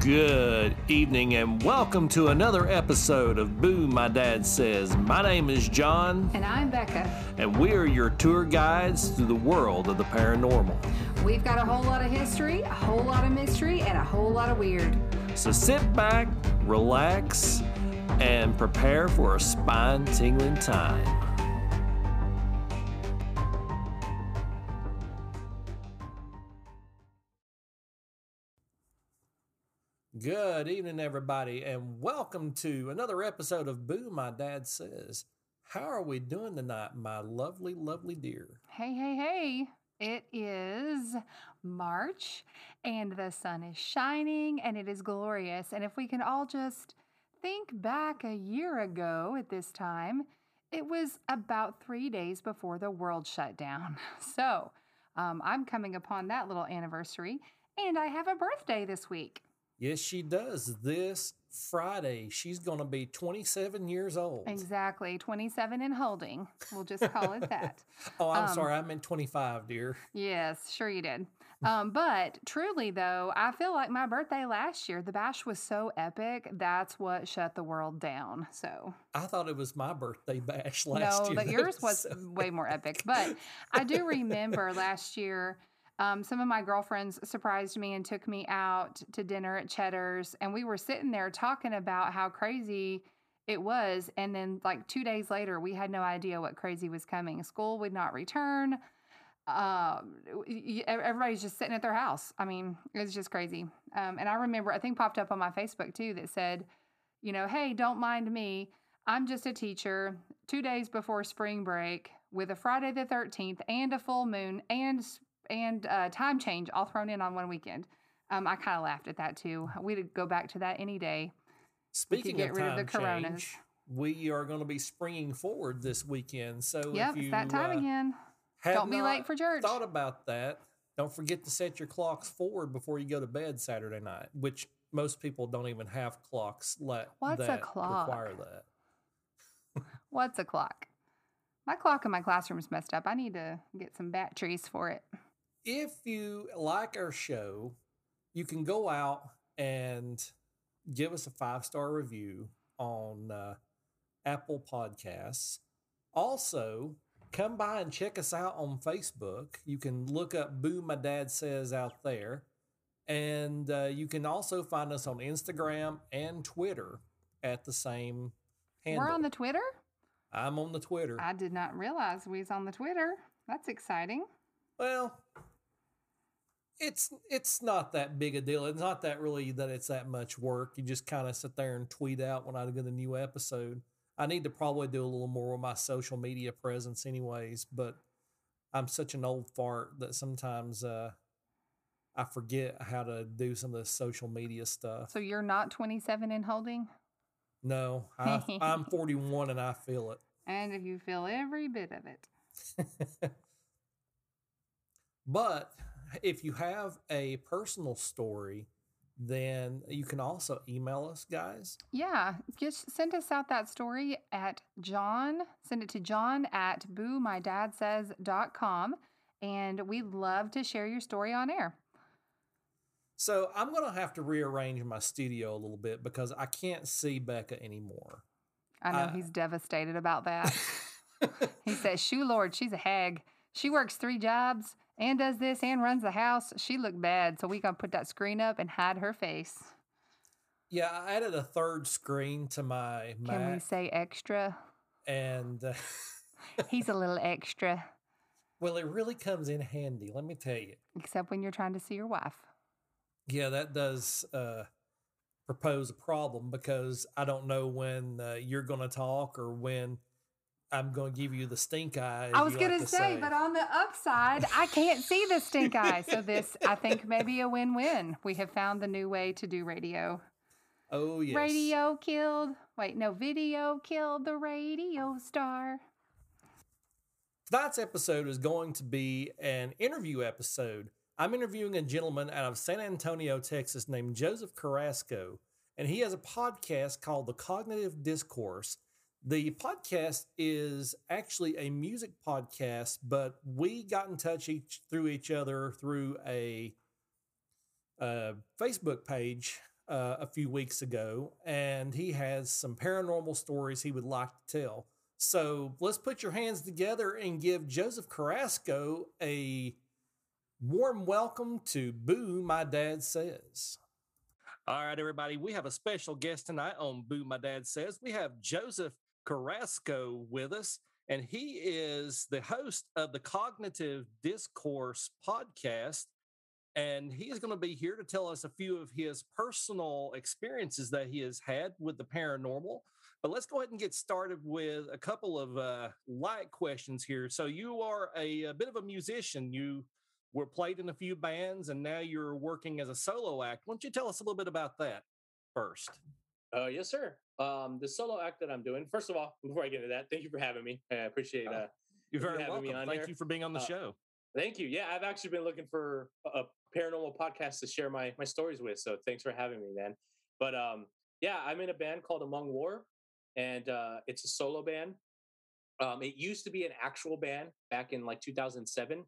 Good evening and welcome to another episode of Boo My Dad Says. My name is John And I'm Becca. and we are your tour guides through the world of the paranormal. We've got a whole lot of history, a whole lot of mystery, and a whole lot of weird. So sit back, relax, and prepare for a spine tingling time. Good evening, everybody, and welcome to another episode of Boo My Dad Says. How are we doing tonight, my lovely, lovely dear? Hey, hey, hey. It is March and the sun is shining and it is glorious. And if we can all just think back a year ago at this time, it was about three days before the world shut down. So um, I'm coming upon that little anniversary and I have a birthday this week. Yes, she does. This Friday, she's going to be 27 years old. Exactly. 27 and holding. We'll just call it that. Oh, I'm Um, sorry. I meant 25, dear. Yes, sure you did. Um, but truly, though, I feel like my birthday last year, the bash was so epic. That's what shut the world down. So, I thought it was my birthday bash last no, year. No, but yours was so- way more epic. But I do remember last year, um, some of my girlfriends surprised me and took me out to dinner at Cheddar's, and we were sitting there talking about how crazy it was. And then, like two days later, we had no idea what crazy was coming. School would not return. Y- everybody's just sitting at their house. I mean, it was just crazy. Um, and I remember, I think popped up on my Facebook too that said, you know, hey, don't mind me. I'm just a teacher. Two days before spring break, with a Friday the 13th and a full moon and and uh, time change all thrown in on one weekend. Um, I kind of laughed at that too. We'd go back to that any day. Speaking get of rid of time the coronas. change, we are going to be springing forward this weekend. So yep, if you that time uh, again. Don't be late for church. Thought about that. Don't forget to set your clocks forward before you go to bed Saturday night, which most people don't even have clocks let What's a clock? require that. What's a clock? My clock in my classroom is messed up. I need to get some batteries for it. If you like our show, you can go out and give us a five star review on uh, Apple Podcasts. Also, come by and check us out on Facebook. You can look up Boo My Dad Says out there. And uh, you can also find us on Instagram and Twitter at the same handle. We're on the Twitter. I'm on the Twitter. I did not realize we was on the Twitter. That's exciting. Well, it's it's not that big a deal. It's not that really that it's that much work. You just kind of sit there and tweet out when I get a new episode. I need to probably do a little more with my social media presence, anyways. But I'm such an old fart that sometimes uh, I forget how to do some of the social media stuff. So you're not 27 and holding, No, I, I'm 41 and I feel it. and if you feel every bit of it. But if you have a personal story, then you can also email us, guys. Yeah, just send us out that story at John. Send it to John at boomydadsays.com, and we'd love to share your story on air. So I'm going to have to rearrange my studio a little bit because I can't see Becca anymore. I know Uh, he's devastated about that. he says, "Shoo, Lord, she's a hag. She works three jobs and does this and runs the house. She looked bad, so we gonna put that screen up and hide her face. yeah, I added a third screen to my Can we say extra? and uh, He's a little extra, well, it really comes in handy. Let me tell you. except when you're trying to see your wife. Yeah, that does uh, propose a problem because I don't know when uh, you're going to talk or when I'm going to give you the stink eye. I was you like to say, but on the upside, I can't see the stink eye. So this, I think, may be a win-win. We have found the new way to do radio. oh yes, Radio killed. Wait, no, video killed the radio star. Tonight's episode is going to be an interview episode. I'm interviewing a gentleman out of San Antonio, Texas, named Joseph Carrasco, and he has a podcast called The Cognitive Discourse. The podcast is actually a music podcast, but we got in touch each through each other through a, uh Facebook page uh, a few weeks ago, and he has some paranormal stories he would like to tell. So let's put your hands together and give Joseph Carrasco a warm welcome to Boo My Dad Says. All right, everybody, we have a special guest tonight on Boo My Dad Says. We have Joseph Carrasco with us, and he is the host of the Cognitive Discourse podcast. And he is going to be here to tell us a few of his personal experiences that he has had with the paranormal. But let's go ahead and get started with a couple of uh, light questions here. So, you are a, a bit of a musician. You were played in a few bands, and now you're working as a solo act. Why don't you tell us a little bit about that first? Uh, yes, sir. Um, the solo act that I'm doing. First of all, before I get into that, thank you for having me. I appreciate. Uh, you're very you welcome. Thank here. you for being on the uh, show. Thank you. Yeah, I've actually been looking for a paranormal podcast to share my my stories with. So thanks for having me, man. But um, yeah, I'm in a band called Among War and uh, it's a solo band. Um, it used to be an actual band back in like 2007,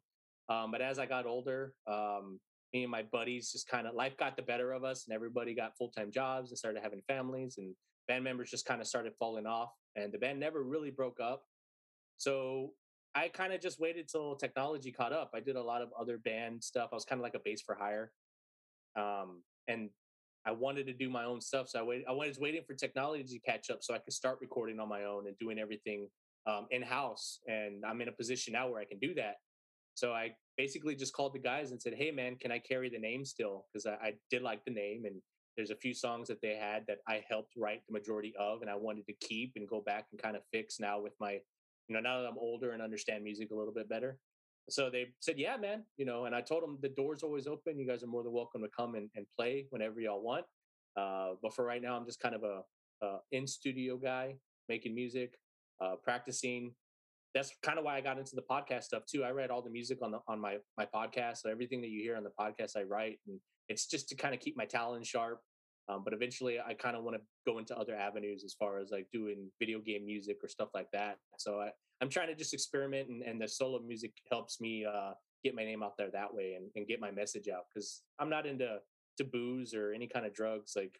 um, but as I got older, um, me and my buddies just kind of life got the better of us, and everybody got full time jobs and started having families, and band members just kind of started falling off, and the band never really broke up. So I kind of just waited till technology caught up. I did a lot of other band stuff. I was kind of like a bass for hire. Um, and I wanted to do my own stuff. So I waited, I was waiting for technology to catch up so I could start recording on my own and doing everything um, in house. And I'm in a position now where I can do that. So I basically just called the guys and said, Hey man, can I carry the name still? Because I, I did like the name and there's a few songs that they had that I helped write the majority of and I wanted to keep and go back and kind of fix now with my, you know, now that I'm older and understand music a little bit better. So they said, "Yeah, man," you know. And I told them the door's always open. You guys are more than welcome to come and, and play whenever y'all want. Uh, but for right now, I'm just kind of a, a in studio guy, making music, uh, practicing. That's kind of why I got into the podcast stuff too. I write all the music on the on my my podcast, so everything that you hear on the podcast, I write, and it's just to kind of keep my talent sharp. Um, but eventually, I kind of want to go into other avenues as far as like doing video game music or stuff like that. So I, I'm trying to just experiment, and, and the solo music helps me uh, get my name out there that way and, and get my message out because I'm not into to booze or any kind of drugs. Like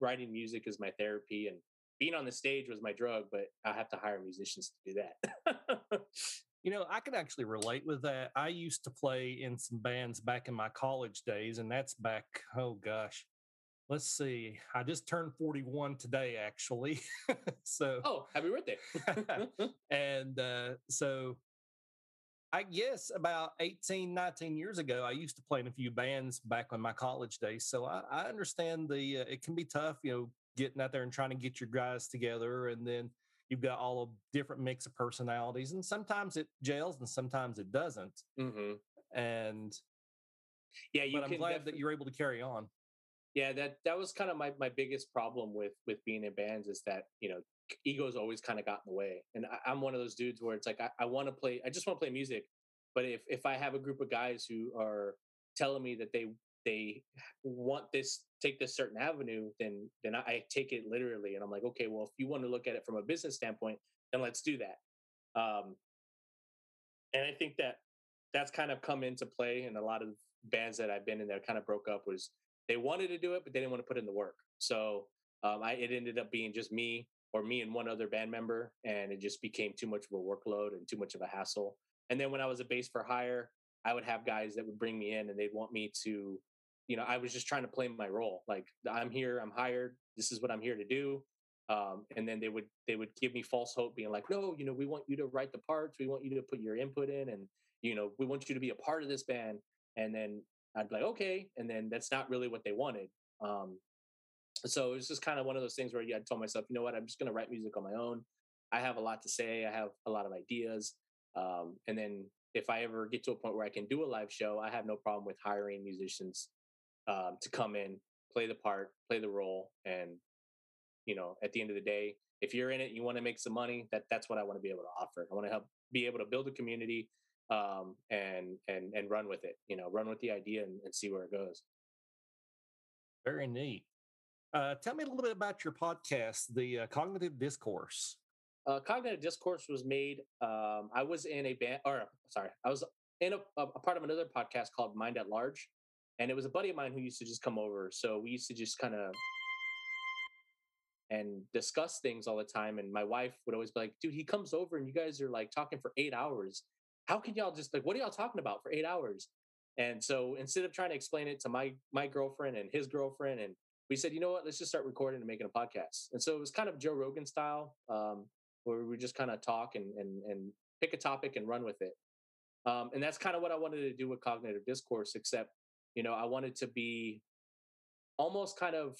writing music is my therapy, and being on the stage was my drug. But I have to hire musicians to do that. you know, I can actually relate with that. I used to play in some bands back in my college days, and that's back, oh gosh, let's see. I just turned 41 today, actually. so, oh, happy birthday. and uh, so, I guess about 18, 19 years ago, I used to play in a few bands back in my college days. So, I, I understand the, uh, it can be tough, you know, getting out there and trying to get your guys together. And then you've got all a different mix of personalities. And sometimes it gels and sometimes it doesn't. Mm-hmm. And, yeah, you but I'm glad that you're able to carry on yeah that that was kind of my my biggest problem with with being in bands is that you know egos always kind of got in the way and I, am one of those dudes where it's like i, I want to play i just want to play music but if if i have a group of guys who are telling me that they they want this take this certain avenue then then I, I take it literally and i'm like okay well if you want to look at it from a business standpoint then let's do that. Um and i think that that's kind of come into play in a lot of bands that i've been in that kind of broke up was they wanted to do it, but they didn't want to put in the work. So um, I, it ended up being just me or me and one other band member, and it just became too much of a workload and too much of a hassle. And then when I was a bass for hire, I would have guys that would bring me in and they'd want me to, you know, I was just trying to play my role. Like I'm here, I'm hired. This is what I'm here to do. Um, and then they would they would give me false hope, being like, no, you know, we want you to write the parts, we want you to put your input in, and you know, we want you to be a part of this band. And then I'd be like, okay. And then that's not really what they wanted. Um, so it was just kind of one of those things where yeah, I told myself, you know what, I'm just going to write music on my own. I have a lot to say. I have a lot of ideas. Um, and then if I ever get to a point where I can do a live show, I have no problem with hiring musicians um, to come in, play the part, play the role. And, you know, at the end of the day, if you're in it, you want to make some money, that that's what I want to be able to offer. I want to help be able to build a community um, and and and run with it. You know, run with the idea and, and see where it goes. Very neat. Uh, tell me a little bit about your podcast, the uh, Cognitive Discourse. Uh, Cognitive Discourse was made. Um, I was in a band, or sorry, I was in a, a, part of another podcast called Mind at Large, and it was a buddy of mine who used to just come over. So we used to just kind of and discuss things all the time. And my wife would always be like, dude, he comes over and you guys are like talking for eight hours. How can y'all just like, what are y'all talking about for eight hours? And so instead of trying to explain it to my my girlfriend and his girlfriend, and we said, you know what, let's just start recording and making a podcast. And so it was kind of Joe Rogan style, um, where we just kind of talk and and and pick a topic and run with it. Um, and that's kind of what I wanted to do with cognitive discourse, except you know, I wanted to be almost kind of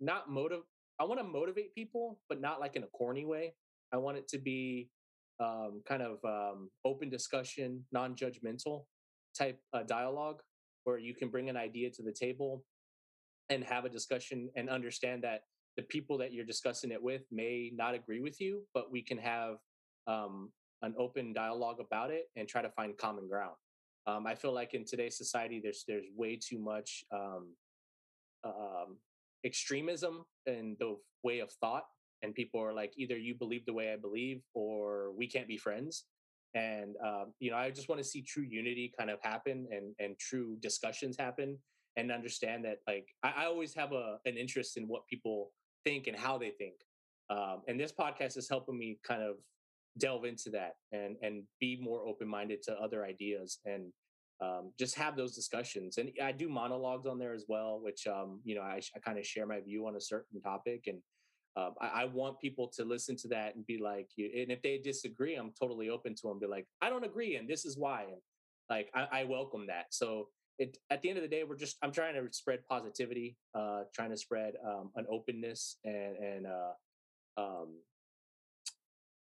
not motive I want to motivate people, but not like in a corny way. I want it to be um, kind of um, open discussion, non judgmental type uh, dialogue where you can bring an idea to the table and have a discussion and understand that the people that you're discussing it with may not agree with you, but we can have um, an open dialogue about it and try to find common ground. Um, I feel like in today's society, there's there's way too much um, um extremism in the way of thought and people are like either you believe the way i believe or we can't be friends and um, you know i just want to see true unity kind of happen and and true discussions happen and understand that like i, I always have a an interest in what people think and how they think um, and this podcast is helping me kind of delve into that and and be more open minded to other ideas and um, just have those discussions. And I do monologues on there as well, which um, you know I, I kind of share my view on a certain topic, and um, I, I, want people to listen to that and be like, and if they disagree, I'm totally open to them. Be like, I don't agree, and this is why, and like I, I welcome that. So it, at the end of the day, we're just I'm trying to spread positivity, uh, trying to spread um, an openness and and uh, um,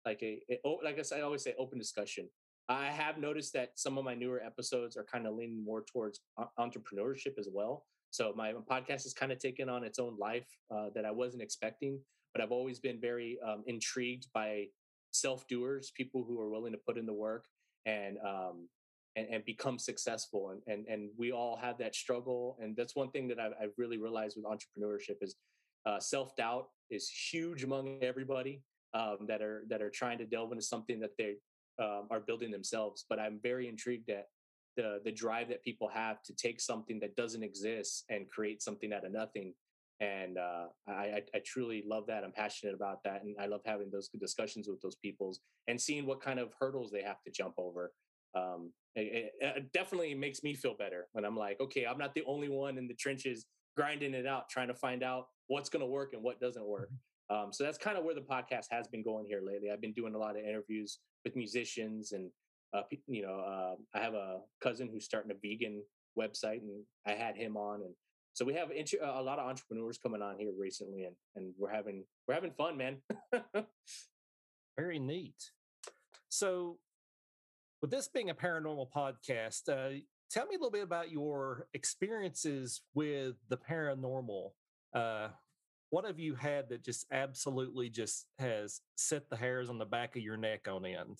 like a, a like I, said, I always say open discussion I have noticed that some of my newer episodes are kind of leaning more towards entrepreneurship as well. So my podcast has kind of taken on its own life uh, that I wasn't expecting, but I've always been very um, intrigued by self doers, people who are willing to put in the work and um, and, and become successful. And, and and we all have that struggle, and that's one thing that I've, I've really realized with entrepreneurship is uh, self doubt is huge among everybody um, that are that are trying to delve into something that they um, are building themselves. But I'm very intrigued at the the drive that people have to take something that doesn't exist and create something out of nothing. And uh, I, I, truly love that. I'm passionate about that, and I love having those discussions with those peoples and seeing what kind of hurdles they have to jump over. Um, it, it definitely makes me feel better when I'm like, okay, I'm not the only one in the trenches grinding it out, trying to find out what's going to work and what doesn't work. Mm-hmm. Um, so that's kind of where the podcast has been going here lately. I've been doing a lot of interviews with musicians and uh, you know uh, I have a cousin who's starting a vegan website and I had him on and so we have a lot of entrepreneurs coming on here recently and and we're having we're having fun man. Very neat. So with this being a paranormal podcast uh, tell me a little bit about your experiences with the paranormal. Uh, what have you had that just absolutely just has set the hairs on the back of your neck on end?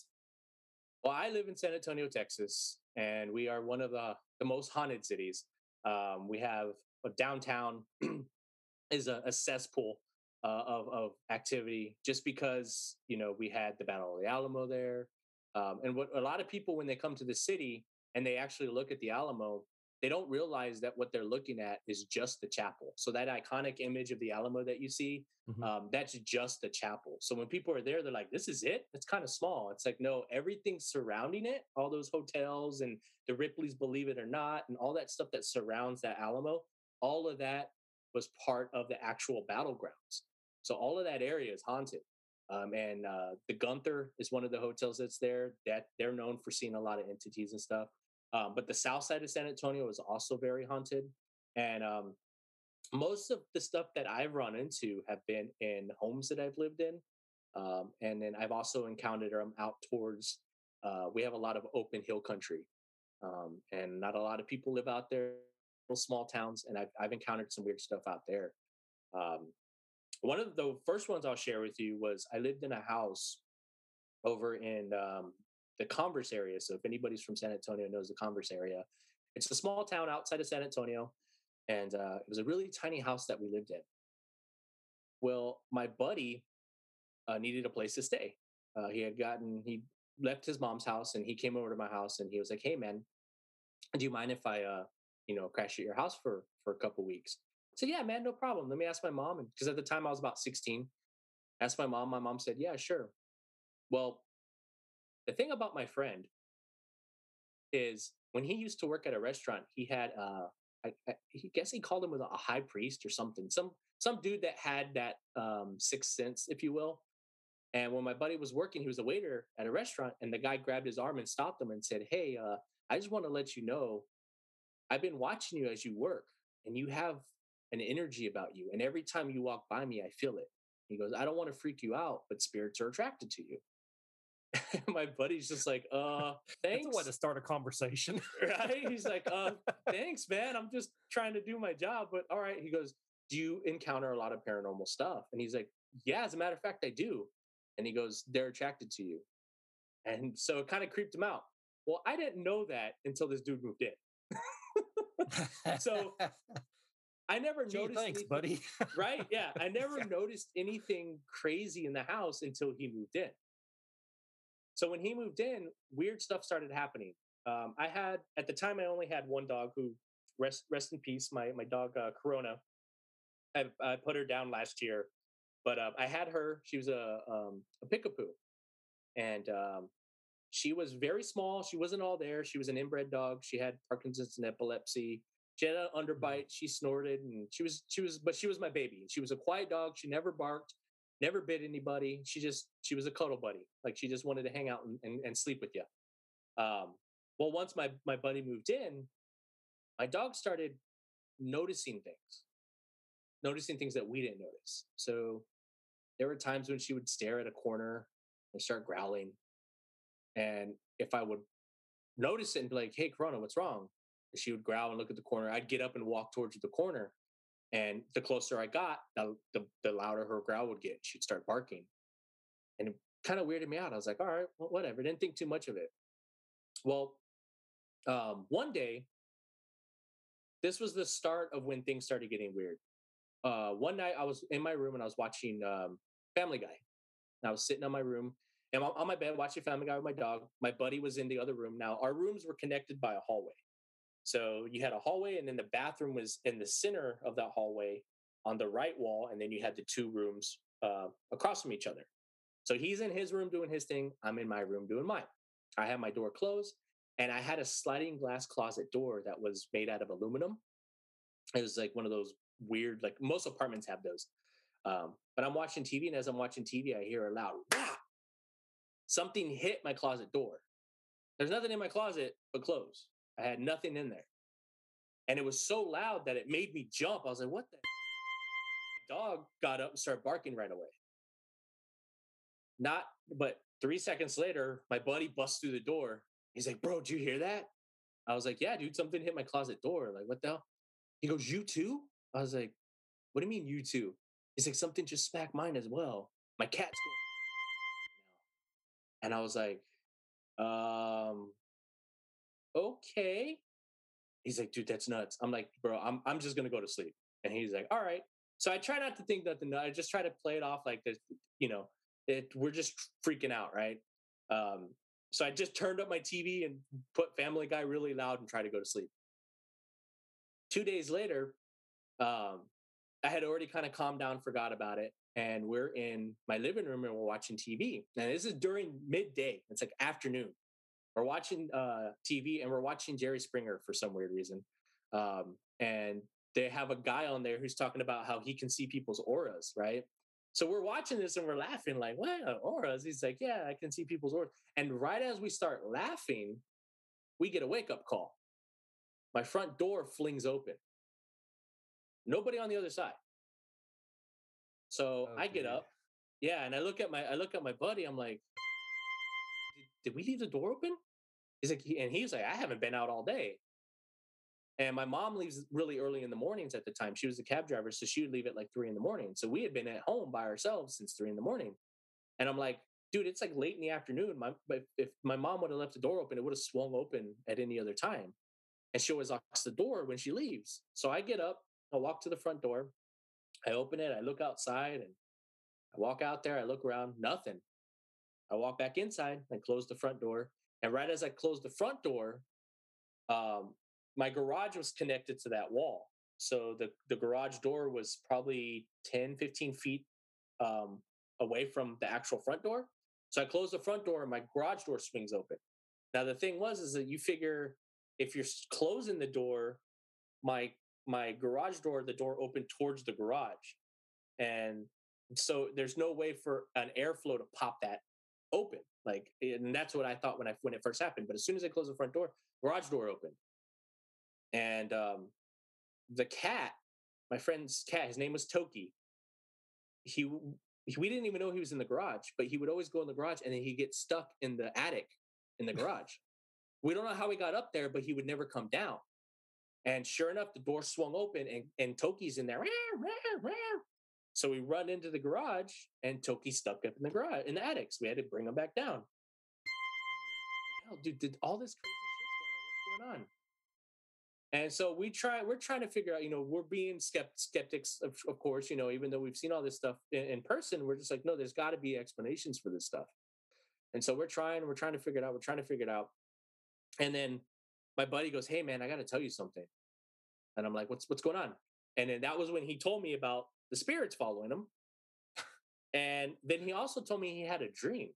Well, I live in San Antonio, Texas, and we are one of the, the most haunted cities. Um, we have a downtown is a, a cesspool uh, of, of activity just because, you know, we had the Battle of the Alamo there. Um, and what a lot of people, when they come to the city and they actually look at the Alamo, they don't realize that what they're looking at is just the chapel. So that iconic image of the Alamo that you see, mm-hmm. um, that's just the chapel. So when people are there, they're like, "This is it." It's kind of small. It's like no, everything surrounding it, all those hotels and the Ripley's, believe it or not, and all that stuff that surrounds that Alamo, all of that was part of the actual battlegrounds. So all of that area is haunted. Um, and uh, the Gunter is one of the hotels that's there. That they're known for seeing a lot of entities and stuff. Um, but the south side of San Antonio is also very haunted. And um, most of the stuff that I've run into have been in homes that I've lived in. Um, and then I've also encountered them out towards, uh, we have a lot of open hill country. Um, and not a lot of people live out there, little small towns. And I've, I've encountered some weird stuff out there. Um, one of the first ones I'll share with you was I lived in a house over in um, the Converse area. So if anybody's from San Antonio knows the Converse area, it's a small town outside of San Antonio, and uh, it was a really tiny house that we lived in. Well, my buddy uh, needed a place to stay. Uh, he had gotten he left his mom's house and he came over to my house and he was like, "Hey, man, do you mind if I, uh, you know, crash at your house for for a couple weeks. So yeah, man, no problem. Let me ask my mom. Because at the time I was about 16, asked my mom. My mom said, yeah, sure. Well, the thing about my friend is when he used to work at a restaurant, he had uh I, I guess he called him a high priest or something, some some dude that had that um sixth sense, if you will. And when my buddy was working, he was a waiter at a restaurant, and the guy grabbed his arm and stopped him and said, Hey, uh, I just want to let you know I've been watching you as you work, and you have an energy about you. And every time you walk by me, I feel it. He goes, I don't want to freak you out, but spirits are attracted to you. my buddy's just like, uh, thanks. That's a way to start a conversation. right? He's like, uh, thanks, man. I'm just trying to do my job. But all right. He goes, Do you encounter a lot of paranormal stuff? And he's like, Yeah, as a matter of fact, I do. And he goes, They're attracted to you. And so it kind of creeped him out. Well, I didn't know that until this dude moved in. so I never Gee, noticed. thanks, anything- buddy. right? Yeah. I never noticed anything crazy in the house until he moved in. So when he moved in, weird stuff started happening. Um, I had at the time I only had one dog who rest rest in peace. My my dog uh, Corona. I, I put her down last year, but uh, I had her. She was a um, a Peekapoo, and um, she was very small. She wasn't all there. She was an inbred dog. She had Parkinson's and epilepsy. She had an underbite. She snorted, and she was she was, but she was my baby. She was a quiet dog. She never barked, never bit anybody. She just she was a cuddle buddy. Like she just wanted to hang out and, and, and sleep with you. Um, well, once my my buddy moved in, my dog started noticing things, noticing things that we didn't notice. So there were times when she would stare at a corner and start growling, and if I would notice it and be like, "Hey, Corona, what's wrong?" She would growl and look at the corner. I'd get up and walk towards the corner, and the closer I got, the the, the louder her growl would get. She'd start barking, and it kind of weirded me out. I was like, "All right, well, whatever." Didn't think too much of it. Well, um, one day, this was the start of when things started getting weird. Uh, one night, I was in my room and I was watching um, Family Guy. And I was sitting on my room and on my bed watching Family Guy with my dog. My buddy was in the other room. Now, our rooms were connected by a hallway. So you had a hallway, and then the bathroom was in the center of that hallway on the right wall, and then you had the two rooms uh, across from each other. So he's in his room doing his thing. I'm in my room doing mine. I had my door closed, and I had a sliding glass closet door that was made out of aluminum. It was like one of those weird, like most apartments have those. Um, but I'm watching TV, and as I'm watching TV, I hear a loud "Wah!" Something hit my closet door. There's nothing in my closet but clothes. I had nothing in there. And it was so loud that it made me jump. I was like, what the? My dog got up and started barking right away. Not, but three seconds later, my buddy busts through the door. He's like, bro, do you hear that? I was like, yeah, dude, something hit my closet door. Like, what the hell? He goes, you too? I was like, what do you mean you too? He's like, something just smacked mine as well. My cat's going. And I was like, um, okay. He's like, dude, that's nuts. I'm like, bro, I'm I'm just gonna go to sleep. And he's like, all right. So I try not to think that the nothing. I just try to play it off like this, you know, it we're just freaking out, right? Um, so I just turned up my TV and put Family Guy really loud and tried to go to sleep. Two days later, um, I had already kind of calmed down, forgot about it, and we're in my living room and we're watching TV. And this is during midday. It's like afternoon. We're watching uh, TV and we're watching Jerry Springer for some weird reason. Um, and they have a guy on there who's talking about how he can see people's auras, right? So we're watching this and we're laughing, like, what auras? He's like, yeah, I can see people's auras. And right as we start laughing, we get a wake up call. My front door flings open. Nobody on the other side. So Oh, I get dear. up, yeah, and I look at my I look at my buddy. I'm like, did, we leave the door open? He's like, and he's like, I haven't been out all day. And my mom leaves really early in the mornings at the time. She was a cab driver, so she would leave at like three in the morning. So we had been at home by ourselves since three in the morning. And I'm like, dude, it's like late in the afternoon. My if my mom would have left the door open, it would have swung open at any other time. And she always locks the door when she leaves. So I get up, I walk to the front door, I open it, I look outside, and I walk out there, I look around, nothing. I walk back inside, I close the front door. And right as I close the front door, um, my garage was connected to that wall. So the, the garage door was probably 10, 15 feet um, away from the actual front door. So I closed the front door and my garage door swings open. Now the thing was is that you figure if you're closing the door, my my garage door, the door opened towards the garage. And so there's no way for an airflow to pop that open. Like, and that's what I thought when I when it first happened. But as soon as I closed the front door, garage door opened, and um, the cat, my friend's cat, his name was Toki. He, we didn't even know he was in the garage, but he would always go in the garage, and then he'd get stuck in the attic in the garage. we don't know how he got up there, but he would never come down. And sure enough, the door swung open, and, and Toki's in there. So we run into the garage, and Toki's stuck up in the garage in the attic. So we had to bring him back down. Hell, dude, did all this crazy shit's going on? What's going on? And so we try, we're trying to figure out, you know, we're being skept- skeptics, of, of course, you know, even though we've seen all this stuff in, in person, we're just like, no, there's got to be explanations for this stuff. And so we're trying, we're trying to figure it out. We're trying to figure it out. And then my buddy goes, Hey man, I got to tell you something. And I'm like, what's, what's going on? And then that was when he told me about the spirits following him. and then he also told me he had a dream.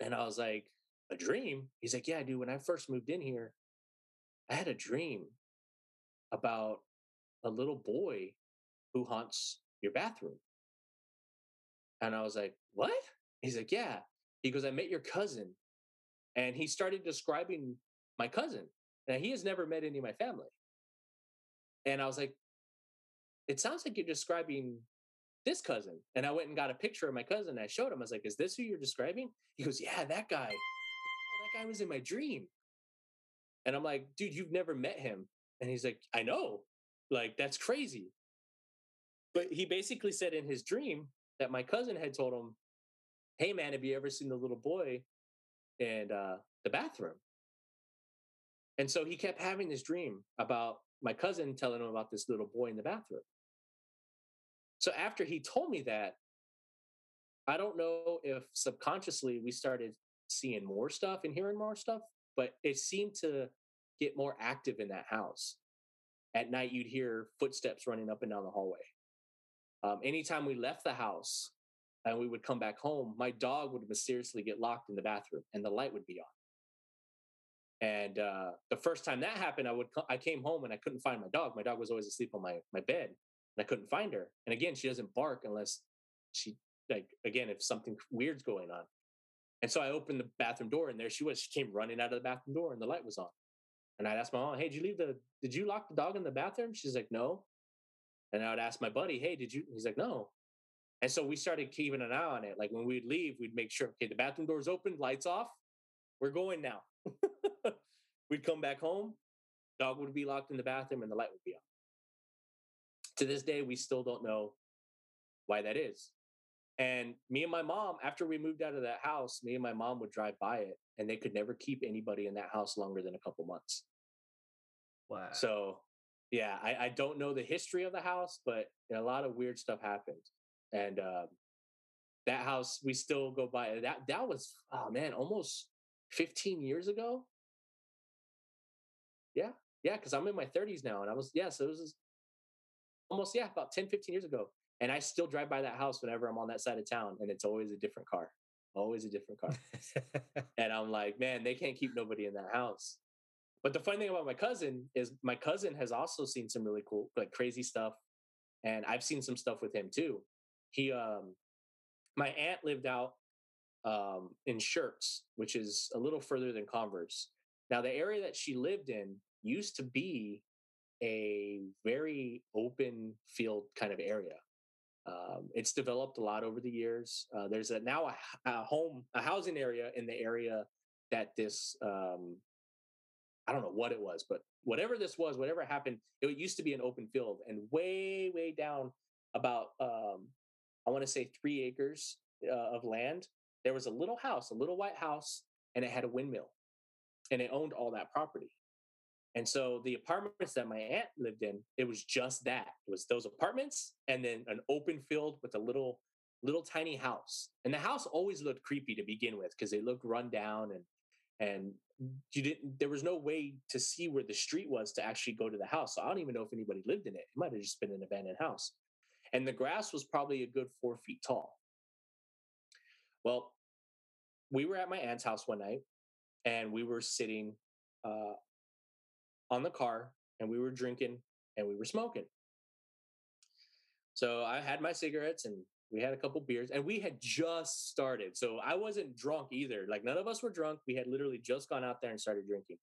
And I was like, a dream? He's like, yeah, dude, when I first moved in here, I had a dream about a little boy who haunts your bathroom. And I was like, what? He's like, yeah. He goes, I met your cousin. And he started describing my cousin. Now, he has never met any of my family. And I was like, it sounds like you're describing this cousin. And I went and got a picture of my cousin. I showed him. I was like, is this who you're describing? He goes, yeah, that guy. That guy was in my dream. And I'm like, dude, you've never met him. And he's like, I know. Like, that's crazy. But he basically said in his dream that my cousin had told him, Hey, man, have you ever seen the little boy in uh, the bathroom? And so he kept having this dream about my cousin telling him about this little boy in the bathroom. So after he told me that, I don't know if subconsciously we started seeing more stuff and hearing more stuff, but it seemed to get more active in that house. At night, you'd hear footsteps running up and down the hallway. Um, anytime we left the house and we would come back home, my dog would mysteriously get locked in the bathroom and the light would be on. And uh, the first time that happened, I would I came home and I couldn't find my dog. My dog was always asleep on my my bed, and I couldn't find her. And again, she doesn't bark unless she like again if something weird's going on. And so I opened the bathroom door, and there she was. She came running out of the bathroom door, and the light was on. And I'd ask my mom, "Hey, did you leave the? Did you lock the dog in the bathroom?" She's like, "No." And I would ask my buddy, "Hey, did you?" He's like, "No." And so we started keeping an eye on it. Like when we'd leave, we'd make sure, okay, the bathroom door's open, lights off. We're going now. we'd come back home, dog would be locked in the bathroom, and the light would be on. To this day, we still don't know why that is. And me and my mom, after we moved out of that house, me and my mom would drive by it, and they could never keep anybody in that house longer than a couple months. Wow. So, yeah, I, I don't know the history of the house, but a lot of weird stuff happened. And um, that house, we still go by. That that was, oh man, almost 15 years ago. Yeah, yeah, because I'm in my 30s now, and I was yeah, so it was almost yeah, about 10, 15 years ago. And I still drive by that house whenever I'm on that side of town, and it's always a different car, always a different car. and I'm like, man, they can't keep nobody in that house. But the funny thing about my cousin is my cousin has also seen some really cool, like crazy stuff, and I've seen some stuff with him too. He, um, my aunt lived out um, in Schertz, which is a little further than Converse. Now, the area that she lived in used to be a very open field kind of area. Um, it's developed a lot over the years. Uh, there's a, now a, a, home, a housing area in the area that this, um, I don't know what it was, but whatever this was, whatever happened, it used to be an open field and way, way down about, um, I want to say three acres uh, of land. There was a little house, a little white house, and it had a windmill and it owned all that property. And so the apartments that my aunt lived in, it was just that. It was those apartments and then an open field with a little little tiny house. And the house always looked creepy to begin with because they looked run down and and you didn't there was no way to see where the street was to actually go to the house so i don't even know if anybody lived in it it might have just been an abandoned house and the grass was probably a good four feet tall well we were at my aunt's house one night and we were sitting uh, on the car and we were drinking and we were smoking so i had my cigarettes and we had a couple beers and we had just started. So I wasn't drunk either. Like none of us were drunk. We had literally just gone out there and started drinking.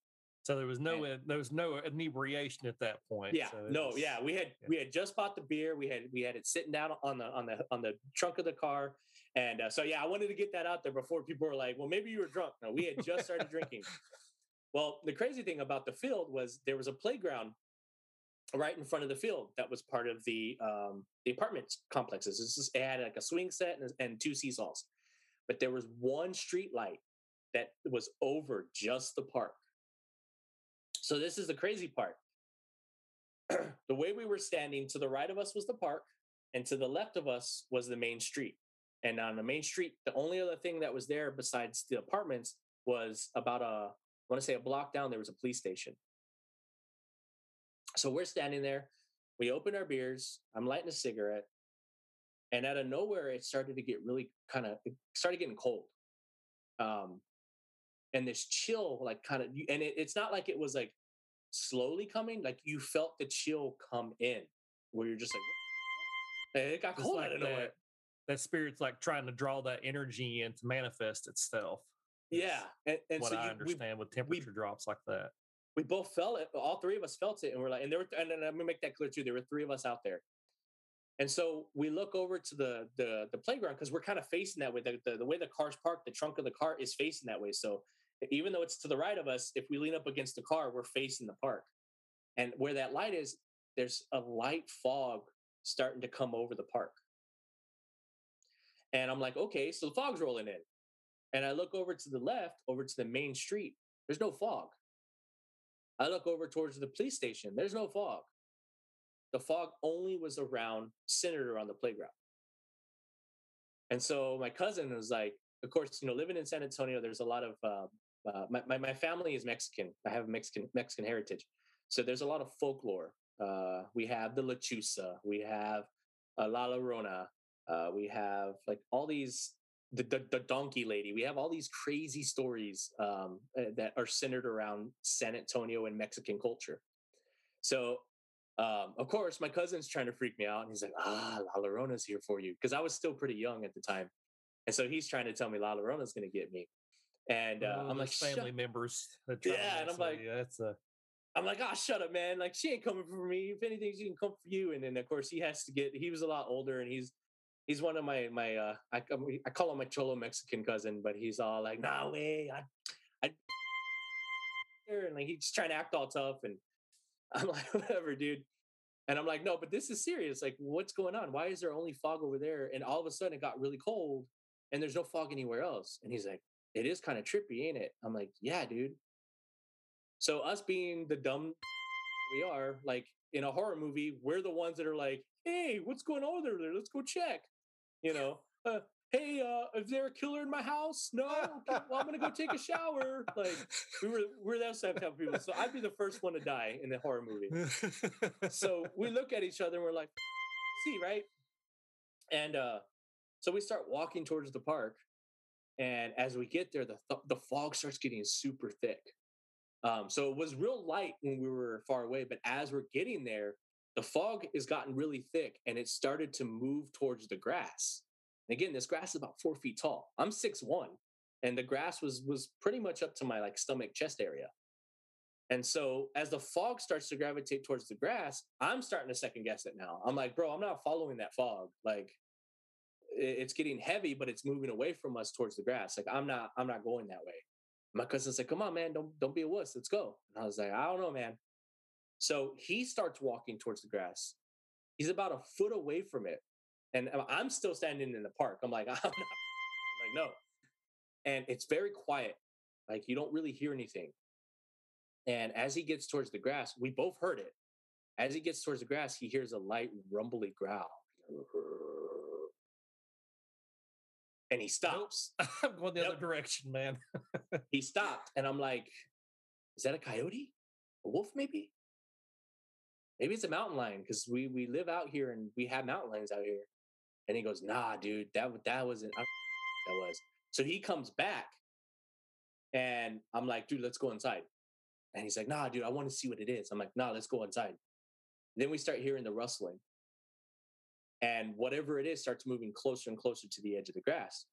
So there was no and, there was no inebriation at that point. Yeah, so no, was, yeah. We had yeah. we had just bought the beer. We had we had it sitting down on the on the on the trunk of the car, and uh, so yeah, I wanted to get that out there before people were like, "Well, maybe you were drunk." No, we had just started drinking. Well, the crazy thing about the field was there was a playground right in front of the field that was part of the um, the apartment complexes. Just, it had like a swing set and, and two seesaws, but there was one street light that was over just the park. So this is the crazy part. the way we were standing, to the right of us was the park, and to the left of us was the main street. And on the main street, the only other thing that was there besides the apartments was about a, I want to say a block down, there was a police station. So we're standing there. We open our beers. I'm lighting a cigarette. And out of nowhere, it started to get really kind of, started getting cold. Um, and this chill, like kind of, and it, it's not like it was like slowly coming, like you felt the chill come in where you're just like, it got cold like out of nowhere. That, that spirit's like trying to draw that energy in to manifest itself. Yeah. And, and what so I understand we, with temperature we, drops like that we both felt it. All three of us felt it, and we're like, and there were, and, and I'm gonna make that clear too. There were three of us out there, and so we look over to the the, the playground because we're kind of facing that way. The, the, the way the car's parked, the trunk of the car is facing that way. So even though it's to the right of us, if we lean up against the car, we're facing the park. And where that light is, there's a light fog starting to come over the park. And I'm like, okay, so the fog's rolling in. And I look over to the left, over to the main street. There's no fog. I look over towards the police station. There's no fog. The fog only was around, centered around the playground. And so my cousin was like, of course, you know, living in San Antonio, there's a lot of, uh, uh, my, my, my, family is Mexican. I have Mexican, Mexican heritage. So there's a lot of folklore. Uh, we have the Lechuza, we have uh, La Llorona, uh, we have like all these the, the, the, donkey lady. We have all these crazy stories um, uh, that are centered around San Antonio and Mexican culture. So, um, of course, my cousin's trying to freak me out, and he's like, "Ah, La Llorona's here for you," because I was still pretty young at the time, and so he's trying to tell me La Llorona's going to get me. And uh, oh, I'm like, family members. Yeah, and I'm like, yeah, that's a. I'm like, oh, shut up, man. Like, she ain't coming for me. If anything, she can come for you. And then, of course, he has to get, he was a lot older and he's, he's one of my my uh, I I call him my cholo Mexican cousin, but he's all like, "No way, I, I," and like he's trying to act all tough, and I'm like, "Whatever, dude." And I'm like, "No, but this is serious. Like, what's going on? Why is there only fog over there?" And all of a sudden, it got really cold, and there's no fog anywhere else. And he's like, "It is kind of trippy, ain't it?" I'm like, "Yeah, dude." So us being the dumb we are, like in a horror movie, we're the ones that are like, "Hey, what's going on over there? Let's go check." You know, uh, hey, uh, is there a killer in my house? No, okay, well, I'm gonna go take a shower. Like we were, we're that type of people. So I'd be the first one to die in the horror movie. so we look at each other and we're like, see, right? And uh, so we start walking towards the park, and as we get there, the th- the fog starts getting super thick. Um, so it was real light when we were far away, but as we're getting there, the fog has gotten really thick and it started to move towards the grass. And again, this grass is about four feet tall. I'm six one, and the grass was was pretty much up to my like stomach chest area. And so as the fog starts to gravitate towards the grass, I'm starting to second guess it now. I'm like, bro, I'm not following that fog. Like it's getting heavy, but it's moving away from us towards the grass. Like I'm not, I'm not going that way. My cousin's like, come on, man, don't don't be a wuss. Let's go. And I was like, I don't know, man. So he starts walking towards the grass. He's about a foot away from it. And I'm still standing in the park. I'm like, I'm not like, no. And it's very quiet. Like you don't really hear anything. And as he gets towards the grass, we both heard it. As he gets towards the grass, he hears a light rumbly growl. and he stops. Nope. I'm going the Yep. other direction, man. he stopped, and I'm like, "Is that a coyote? A wolf, maybe? Maybe it's a mountain lion because we we live out here and we have mountain lions out here." And he goes, "Nah, dude, that that wasn't that was." So he comes back, and I'm like, "Dude, let's go inside." And he's like, "Nah, dude, I want to see what it is." I'm like, "Nah, let's go inside." Then we start hearing the rustling, and whatever it is starts moving closer and closer to the edge of the grass.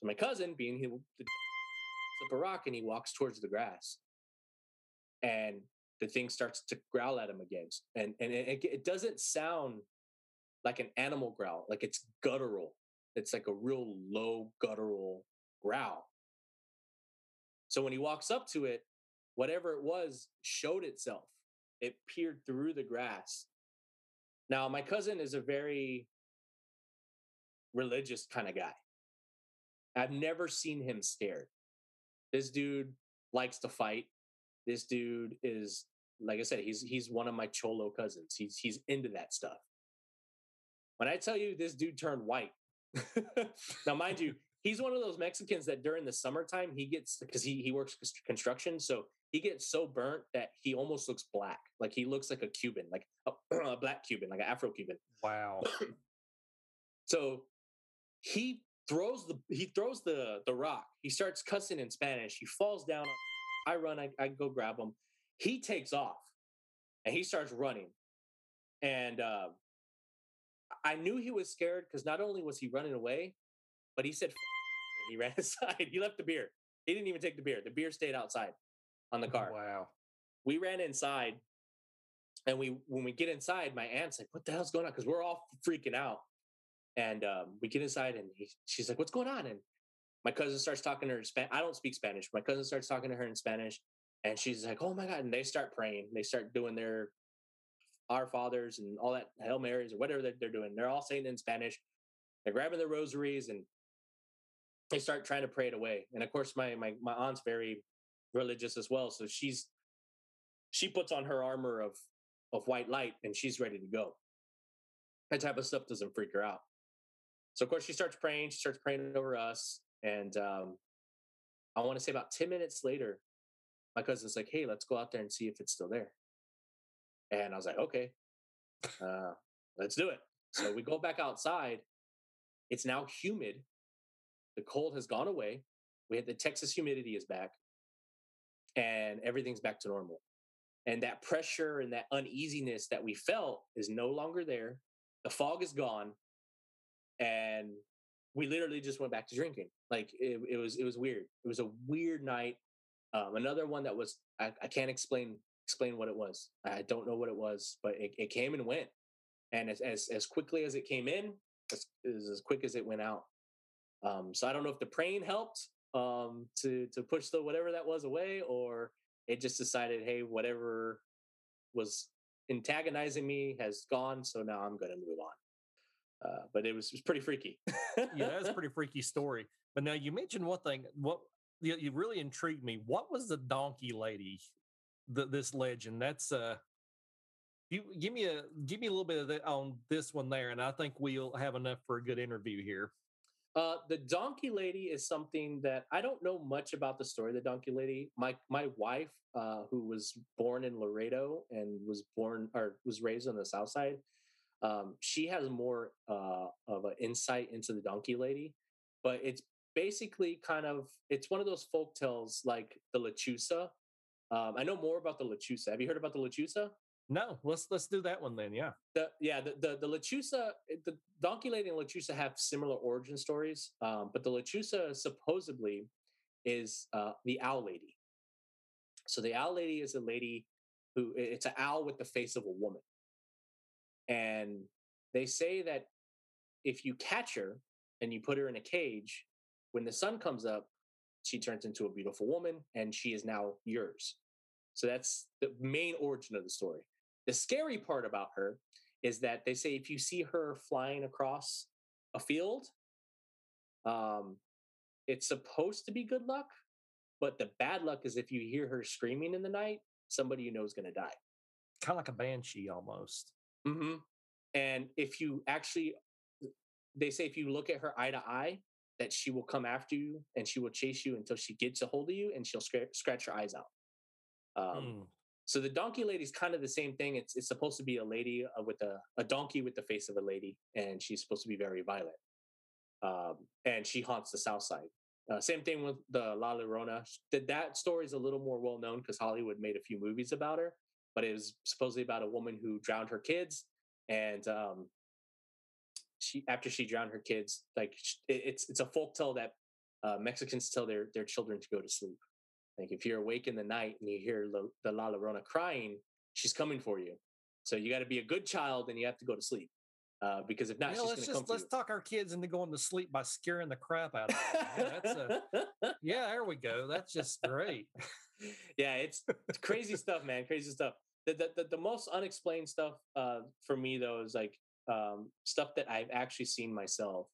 So my cousin, being he up a rock and he walks towards the grass, and the thing starts to growl at him again, and and it, it doesn't sound like an animal growl, like it's guttural. It's like a real low guttural growl. So when he walks up to it, whatever it was showed itself. It peered through the grass. Now, my cousin is a very religious kind of guy. I've never seen him scared. This dude likes to fight. This dude is, like I said, he's he's one of my cholo cousins. He's he's into that stuff. When I tell you this dude turned white, now mind you, he's one of those Mexicans that during the summertime he gets because he he works construction, so he gets so burnt that he almost looks black. Like he looks like a Cuban, like a, a black Cuban, like an Afro Cuban. Wow. So he throws the he throws the the rock. He starts cussing in Spanish. He falls down. I run. I, I go grab him. He takes off, and he starts running. And uh, I knew he was scared because not only was he running away, but he said he ran inside. He left the beer. He didn't even take the beer. The beer stayed outside on the car Wow. we ran inside and we when we get inside my aunt's like what the hell's going on because we're all freaking out and um, we get inside and he, she's like what's going on and my cousin starts talking to her in spanish i don't speak spanish my cousin starts talking to her in spanish and she's like oh my god and they start praying they start doing their our fathers and all that hail marys or whatever they're, they're doing they're all saying in spanish they're grabbing their rosaries and they start trying to pray it away and of course my my, my aunt's very religious as well so she's she puts on her armor of of white light and she's ready to go. That type of stuff doesn't freak her out. So of course she starts praying. She starts praying over us, and um, I want to say about ten minutes later, my cousin's like, "Hey, let's go out there and see if it's still there." And I was like, "Okay, uh, let's do it." So we go back outside. It's now humid. The cold has gone away. We had the Texas humidity is back, and everything's back to normal and that pressure and that uneasiness that we felt is no longer there the fog is gone and we literally just went back to drinking like it, it was it was weird it was a weird night um, another one that was I, I can't explain explain what it was i don't know what it was but it, it came and went and as, as as quickly as it came in as, as quick as it went out um, so i don't know if the praying helped um, to to push the whatever that was away or it just decided, hey, whatever was antagonizing me has gone, so now I'm going to move on. Uh, but it was, it was pretty freaky. yeah, that's a pretty freaky story. But now you mentioned one thing. What you, you really intrigued me. What was the donkey lady? The, this legend. That's uh. You give me a give me a little bit of that on this one there, and I think we'll have enough for a good interview here. Uh, the donkey lady is something that I don't know much about the story of the donkey lady. My my wife, uh, who was born in Laredo and was born or was raised on the south side, um, she has more uh, of an insight into the donkey lady. But it's basically kind of it's one of those folk tales like the Lechusa. Um, I know more about the Lechusa. Have you heard about the Lechusa? No, let's let's do that one then. Yeah. the yeah the the, the lechusa the donkey lady and lechusa have similar origin stories um, but the lechusa supposedly is uh, the owl lady so the owl lady is a lady who it's an owl with the face of a woman and they say that if you catch her and you put her in a cage when the sun comes up she turns into a beautiful woman and she is now yours so that's the main origin of the story the scary part about her is that they say if you see her flying across a field, um, it's supposed to be good luck, but the bad luck is if you hear her screaming in the night, somebody you know is going to die. Kind of like a banshee almost. Mm-hmm. And if you actually they say if you look at her eye to eye, that she will come after you and she will chase you until she gets a hold of you and she'll scratch, scratch your eyes out. Um, Hmm. So the donkey lady is kind of the same thing. It's it's supposed to be a lady uh, with a a donkey with the face of a lady, and she's supposed to be very violent. Um, and she haunts the South Side. Uh, same thing with the La Llorona. That that story is a little more well known because Hollywood made a few movies about her, but it was supposedly about a woman who drowned her kids, and um, she after she drowned her kids, like it, it's it's a folk tale that uh, Mexicans tell their their children to go to sleep. Like if you're awake in the night and you hear the La Llorona crying, she's coming for you. So you got to be a good child and you have to go to sleep. Uh, because if not, Yeah, she's let's going to come just let's talk our kids into going to sleep by scaring the crap out of them. Yeah, that's a, yeah, there we go. That's just great. yeah, it's, it's crazy stuff, man. Crazy stuff. The, the the the most unexplained stuff uh, for me though is like um, stuff that I've actually seen myself.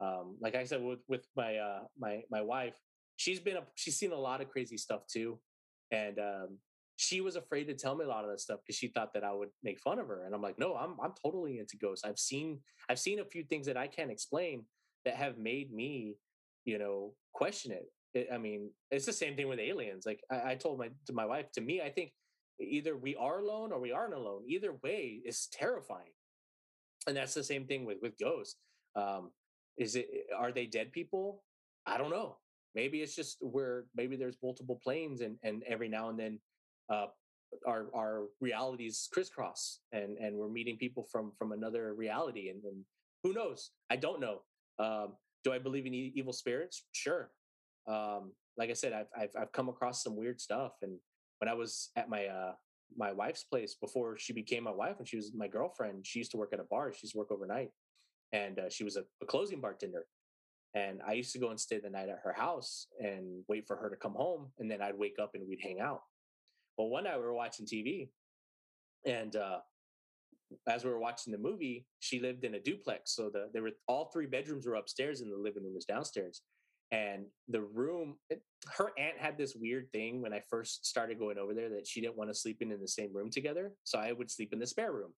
Um, like I said with with my uh, my my wife, she's been a, she's seen a lot of crazy stuff too, and um, she was afraid to tell me a lot of that stuff because she thought that I would make fun of her. And I'm like, no, I'm I'm totally into ghosts. I've seen I've seen a few things that I can't explain that have made me, you know, question it. it I mean, it's the same thing with aliens. Like I, I told my to my wife, to me, I think either we are alone or we aren't alone. Either way is terrifying. And that's the same thing with with ghosts. Um, is it are they dead people? I don't know. Maybe it's just where maybe there's multiple planes and and every now and then uh our our realities crisscross and and we're meeting people from from another reality and, and who knows? I don't know. Um do i believe in e- evil spirits? Sure. Um like i said I've, I've i've come across some weird stuff and when i was at my uh my wife's place before she became my wife and she was my girlfriend she used to work at a bar. She used work overnight and uh, she was a, a closing bartender. And i used to go and stay the night at her house and wait for her to come home and then i'd wake up and we'd hang out well, one night we were watching TV, and uh, as we were watching the movie, she lived in a duplex. So the there were all three bedrooms were upstairs, and the living room was downstairs. And the room, it, her aunt had this weird thing when I first started going over there that she didn't want to sleep in in the same room together. So I would sleep in the spare room.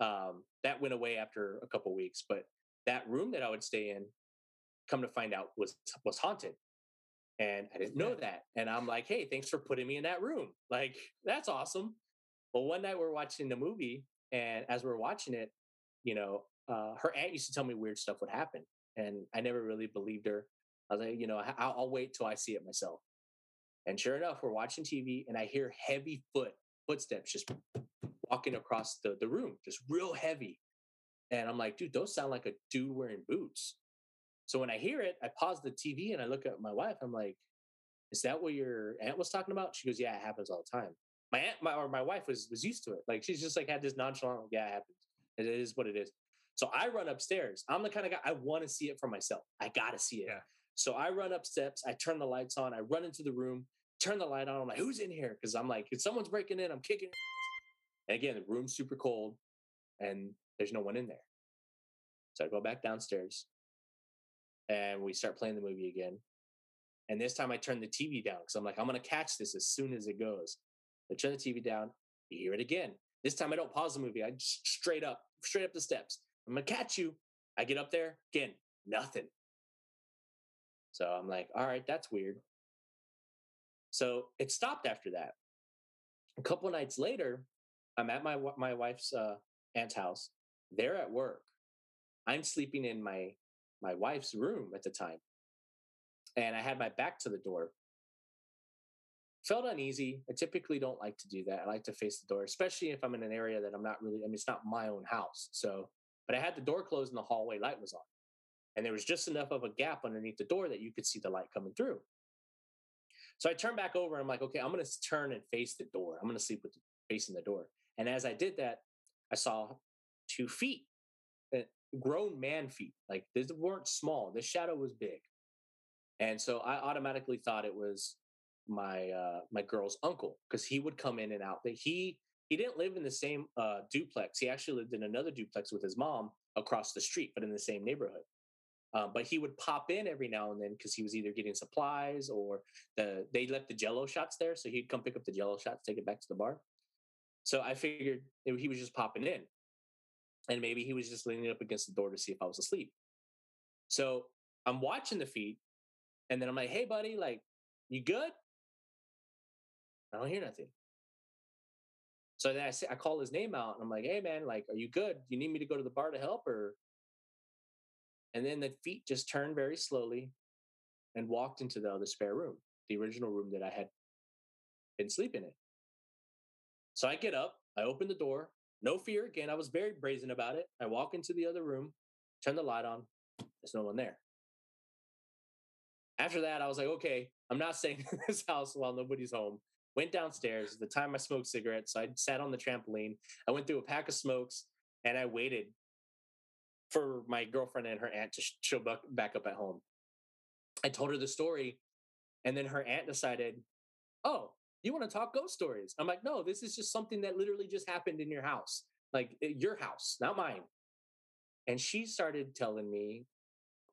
Um, that went away after a couple weeks, but that room that I would stay in, come to find out, was was haunted and I didn't know that. And I'm like, hey, thanks for putting me in that room. Like, that's awesome. Well, one night we're watching the movie, and as we're watching it, you know, uh, her aunt used to tell me weird stuff would happen, and I never really believed her. I was like, you know, I'll, I'll wait till I see it myself. And sure enough, we're watching TV, and I hear heavy foot footsteps just walking across the, the room, just real heavy. And I'm like, dude, those sound like a dude wearing boots. So when I hear it, I pause the TV and I look at my wife. I'm like, "Is that what your aunt was talking about?" She goes, "Yeah, it happens all the time." My aunt, my or my wife was was used to it. Like she's just like had this nonchalant, "Yeah, it happens. It is what it is." So I run upstairs. I'm the kind of guy I want to see it for myself. I gotta see it. Yeah. So I run up steps. I turn the lights on. I run into the room. Turn the light on. I'm like, "Who's in here?" Because I'm like, if someone's breaking in, I'm kicking. And again, the room's super cold, and there's no one in there. So I go back downstairs and we start playing the movie again. And this time I turn the TV down because I'm like, I'm going to catch this as soon as it goes. I turn the TV down, you hear it again. This time I don't pause the movie. I just straight up, straight up the steps. I'm going to catch you. I get up there, again, nothing. So I'm like, all right, that's weird. So it stopped after that. A couple nights later, I'm at my my wife's uh, aunt's house. They're at work. I'm sleeping in my my wife's room at the time. And I had my back to the door. Felt uneasy. I typically don't like to do that. I like to face the door, especially if I'm in an area that I'm not really, I mean, it's not my own house. So, but I had the door closed and the hallway light was on. And there was just enough of a gap underneath the door that you could see the light coming through. So I turned back over and I'm like, okay, I'm going to turn and face the door. I'm going to sleep with the, facing the door. And as I did that, I saw two feet, grown man feet. Like these weren't small. The shadow was big. And so I automatically thought it was my uh, my girl's uncle because he would come in and out. That he he didn't live in the same uh, duplex. He actually lived in another duplex with his mom across the street, but in the same neighborhood. Um, but he would pop in every now and then because he was either getting supplies or the they left the Jello shots there, so he'd come pick up the Jello shots, take it back to the bar. So I figured he was just popping in, and maybe he was just leaning up against the door to see if I was asleep. So I'm watching the feet, and then I'm like, "Hey, buddy, like, you good?" I don't hear nothing. So then I say, I call his name out, and I'm like, "Hey, man, like, are you good? Do you need me to go to the bar to help, or?" And then the feet just turned very slowly, and walked into the other spare room, the original room that I had been sleeping in. So I get up, I open the door, no fear. Again, I was very brazen about it. I walk into the other room, turn the light on, there's no one there. After that, I was like, okay, I'm not staying in this house while nobody's home. Went downstairs. The time I smoked cigarettes, so I sat on the trampoline. I went through a pack of smokes and I waited for my girlfriend and her aunt to show back up at home. I told her the story, and then her aunt decided, oh, you want to talk ghost stories? I'm like, no, this is just something that literally just happened in your house, like eh, your house, not mine. And she started telling me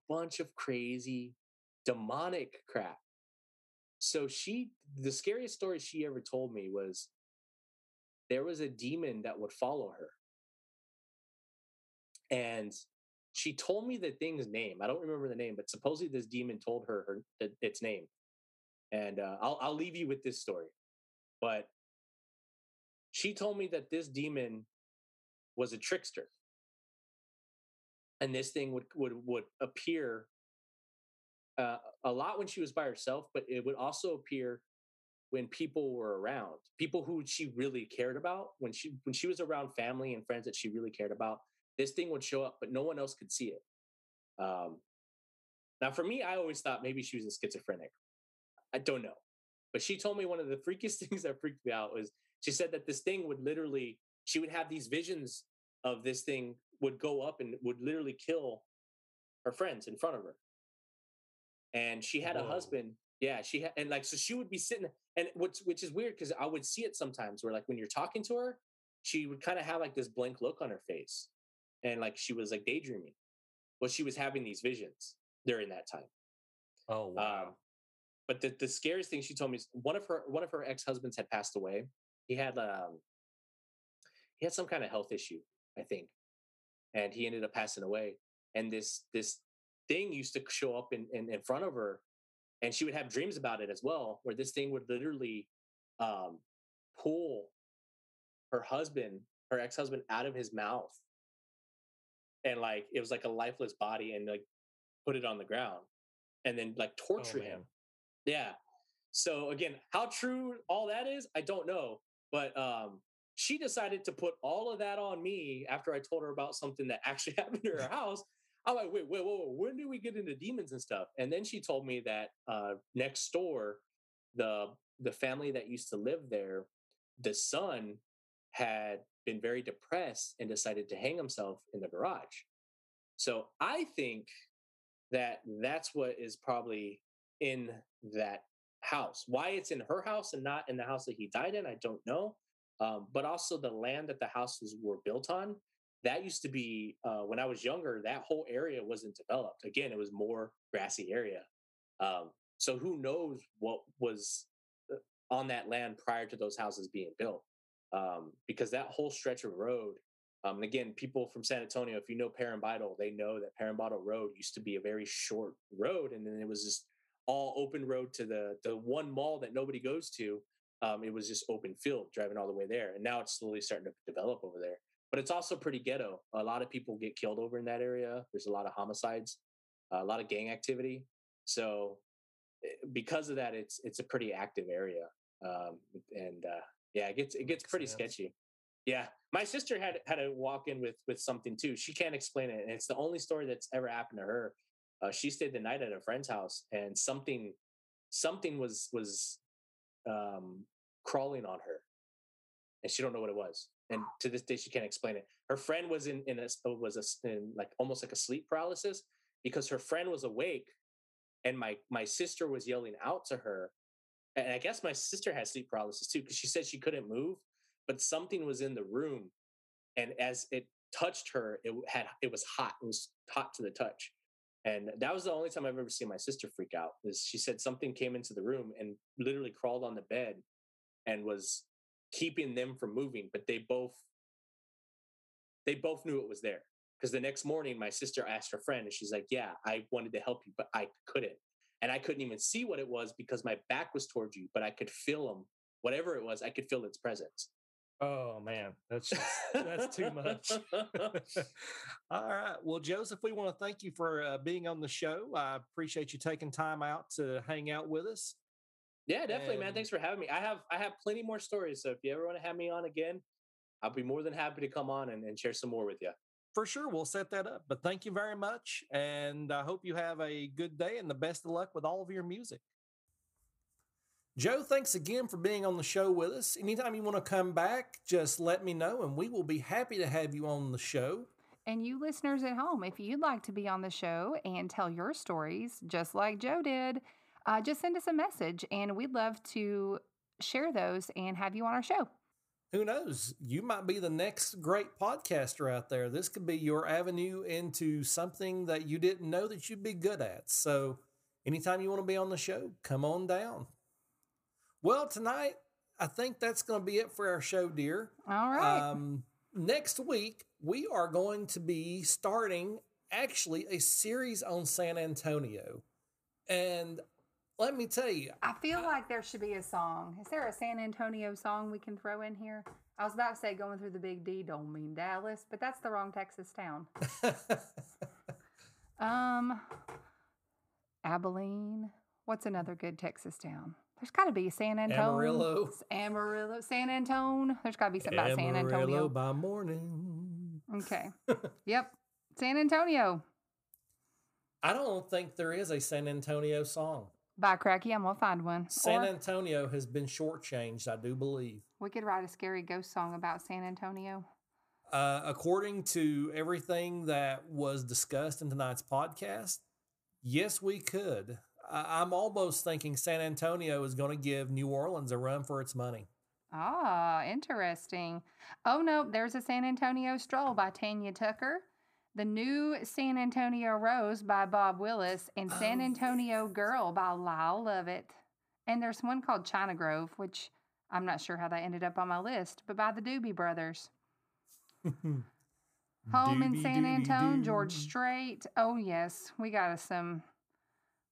a bunch of crazy demonic crap. So she, the scariest story she ever told me was there was a demon that would follow her. And she told me the thing's name. I don't remember the name, but supposedly this demon told her, her its name. And uh, I'll I'll leave you with this story. But she told me that this demon was a trickster. And this thing would would would appear uh, a lot when she was by herself, but it would also appear when people were around, people who she really cared about. When she when she was around family and friends that she really cared about, this thing would show up, but no one else could see it. Um, now, for me, I always thought maybe she was a schizophrenic. I don't know. But she told me one of the freakiest things that freaked me out was she said that this thing would literally, she would have these visions of this thing would go up and would literally kill her friends in front of her. And she had Whoa. a husband. Yeah, she had, and like, so she would be sitting, and which, which is weird because I would see it sometimes where, like, when you're talking to her, she would kind of have like this blank look on her face. And like, she was like daydreaming. Well, she was having these visions during that time. Oh, wow. Um, but the, the scariest thing she told me is one of her one of her ex husbands had passed away. He had um he had some kind of health issue, I think, and he ended up passing away. And this this thing used to show up in in, in front of her, and she would have dreams about it as well, where this thing would literally um, pull her husband, her ex husband, out of his mouth, and like it was like a lifeless body, and like put it on the ground, and then like oh, torture oh, him yeah. So again, how true all that is, I don't know. But um, she decided to put all of that on me after I told her about something that actually happened to her house. I'm like, wait, wait, wait, when do we get into demons and stuff? And then she told me that uh, next door, the the family that used to live there, the son had been very depressed and decided to hang himself in the garage. So I think that that's what is probably in that house. Why it's in her house and not in the house that he died in, I don't know. Um, but also the land that the houses were built on, that used to be uh, when I was younger. That whole area wasn't developed. Again, it was more grassy area. Um, so who knows what was uh, on that land prior to those houses being built? Um, because that whole stretch of road, um, and again, people from San Antonio, if you know Perrin Beitel, they know that Perrin Beitel Road used to be a very short road, and then it was just all open road to the the one mall that nobody goes to. Um, it was just open field driving all the way there, and now it's slowly starting to develop over there. But it's also pretty ghetto. A lot of people get killed over in that area. There's a lot of homicides, a lot of gang activity. So eh, because of that, it's it's a pretty active area, um, and uh, yeah, it gets it gets pretty sketchy. Yeah, my sister had had a walk in with with something too. She can't explain it, and it's the only story that's ever happened to her uh, she stayed the night at a friend's house and something something was was um, crawling on her and she don't know what it was and to this day she can't explain it. Her friend was in in a was a in like almost like a sleep paralysis because her friend was awake and my my sister was yelling out to her and i guess my sister had sleep paralysis too because she said she couldn't move but something was in the room and as it touched her it had it was hot it was hot to the touch and that was the only time I've ever seen my sister freak out. Is she said something came into the room and literally crawled on the bed and was keeping them from moving, but they both they both knew it was there. Because the next morning, my sister asked her friend, and she's like, "Yeah, I wanted to help you, but I couldn't, and I couldn't even see what it was because my back was towards you, but I could feel them. Whatever it was, I could feel its presence." Oh man, that's just, that's too much. All right. Well, Joseph, we want to thank you for uh, being on the show. I appreciate you taking time out to hang out with us. Yeah, definitely, man. Thanks for having me. I have I have plenty more stories. So if you ever want to have me on again, I'll be more than happy to come on and, and share some more with you. For sure, we'll set that up. But thank you very much, and I hope you have a good day and the best of luck with all of your music. Joe, thanks again for being on the show with us. Anytime you want to come back, just let me know, and we will be happy to have you on the show. And you listeners at home, if you'd like to be on the show and tell your stories, just like Joe did, uh, just send us a message and we'd love to share those and have you on our show. Who knows? You might be the next great podcaster out there. This could be your avenue into something that you didn't know that you'd be good at. So, anytime you want to be on the show, come on down. Well, tonight, I think that's going to be it for our show, dear. All right. Um, next week, we are going to be starting actually a series on San Antonio. And let me tell you, I feel like there should be a song. Is there a San Antonio song we can throw in here? I was about to say going through the big D don't mean Dallas, but that's the wrong Texas town. um Abilene. What's another good Texas town? There's got to be San Antonio. Amarillo. Amarillo. San Antonio. There's got to be something about San Amarillo Antonio. by morning. Okay. yep. San Antonio. I don't think there is a San Antonio song. By Cracky, I'm gonna find one. San or Antonio has been shortchanged, I do believe. we could write a scary ghost song about San Antonio. Uh, according to everything that was discussed in tonight's podcast, yes, we could. I'm almost thinking San Antonio is going to give New Orleans a run for its money. Ah, interesting. Oh no, there's a San Antonio Stroll by Tanya Tucker, the new San Antonio Rose by Bob Wills, and San Oh, Antonio Girl by Lyle Lovett. And there's one called China Grove, which I'm not sure how that ended up on my list, but by the Doobie Brothers. Home in San Antonio, George. Strait. Oh yes, we got us some.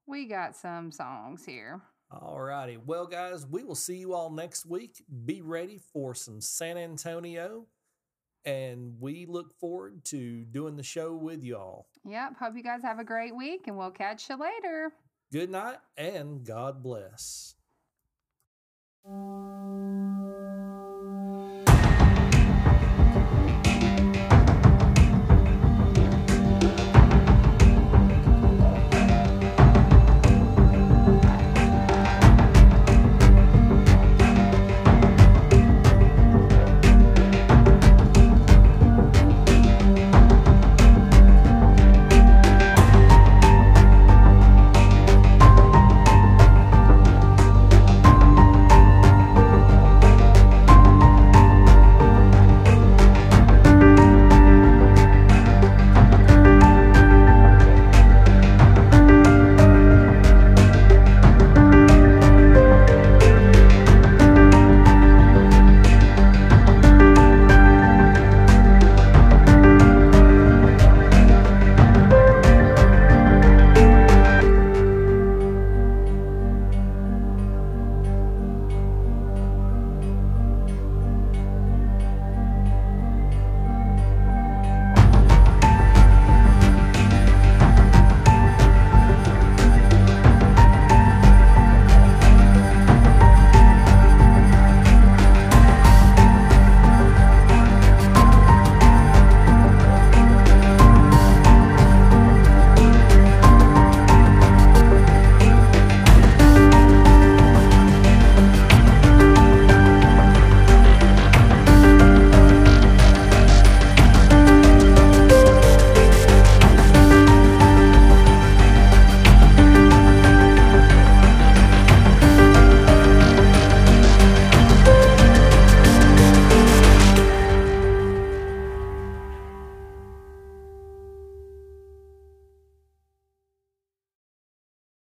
We got some songs here. All righty. Well, guys, we will see you all next week. Be ready for some San Antonio. And we look forward to doing the show with y'all. Yep. Hope you guys have a great week, and we'll catch you later. Good night and God bless.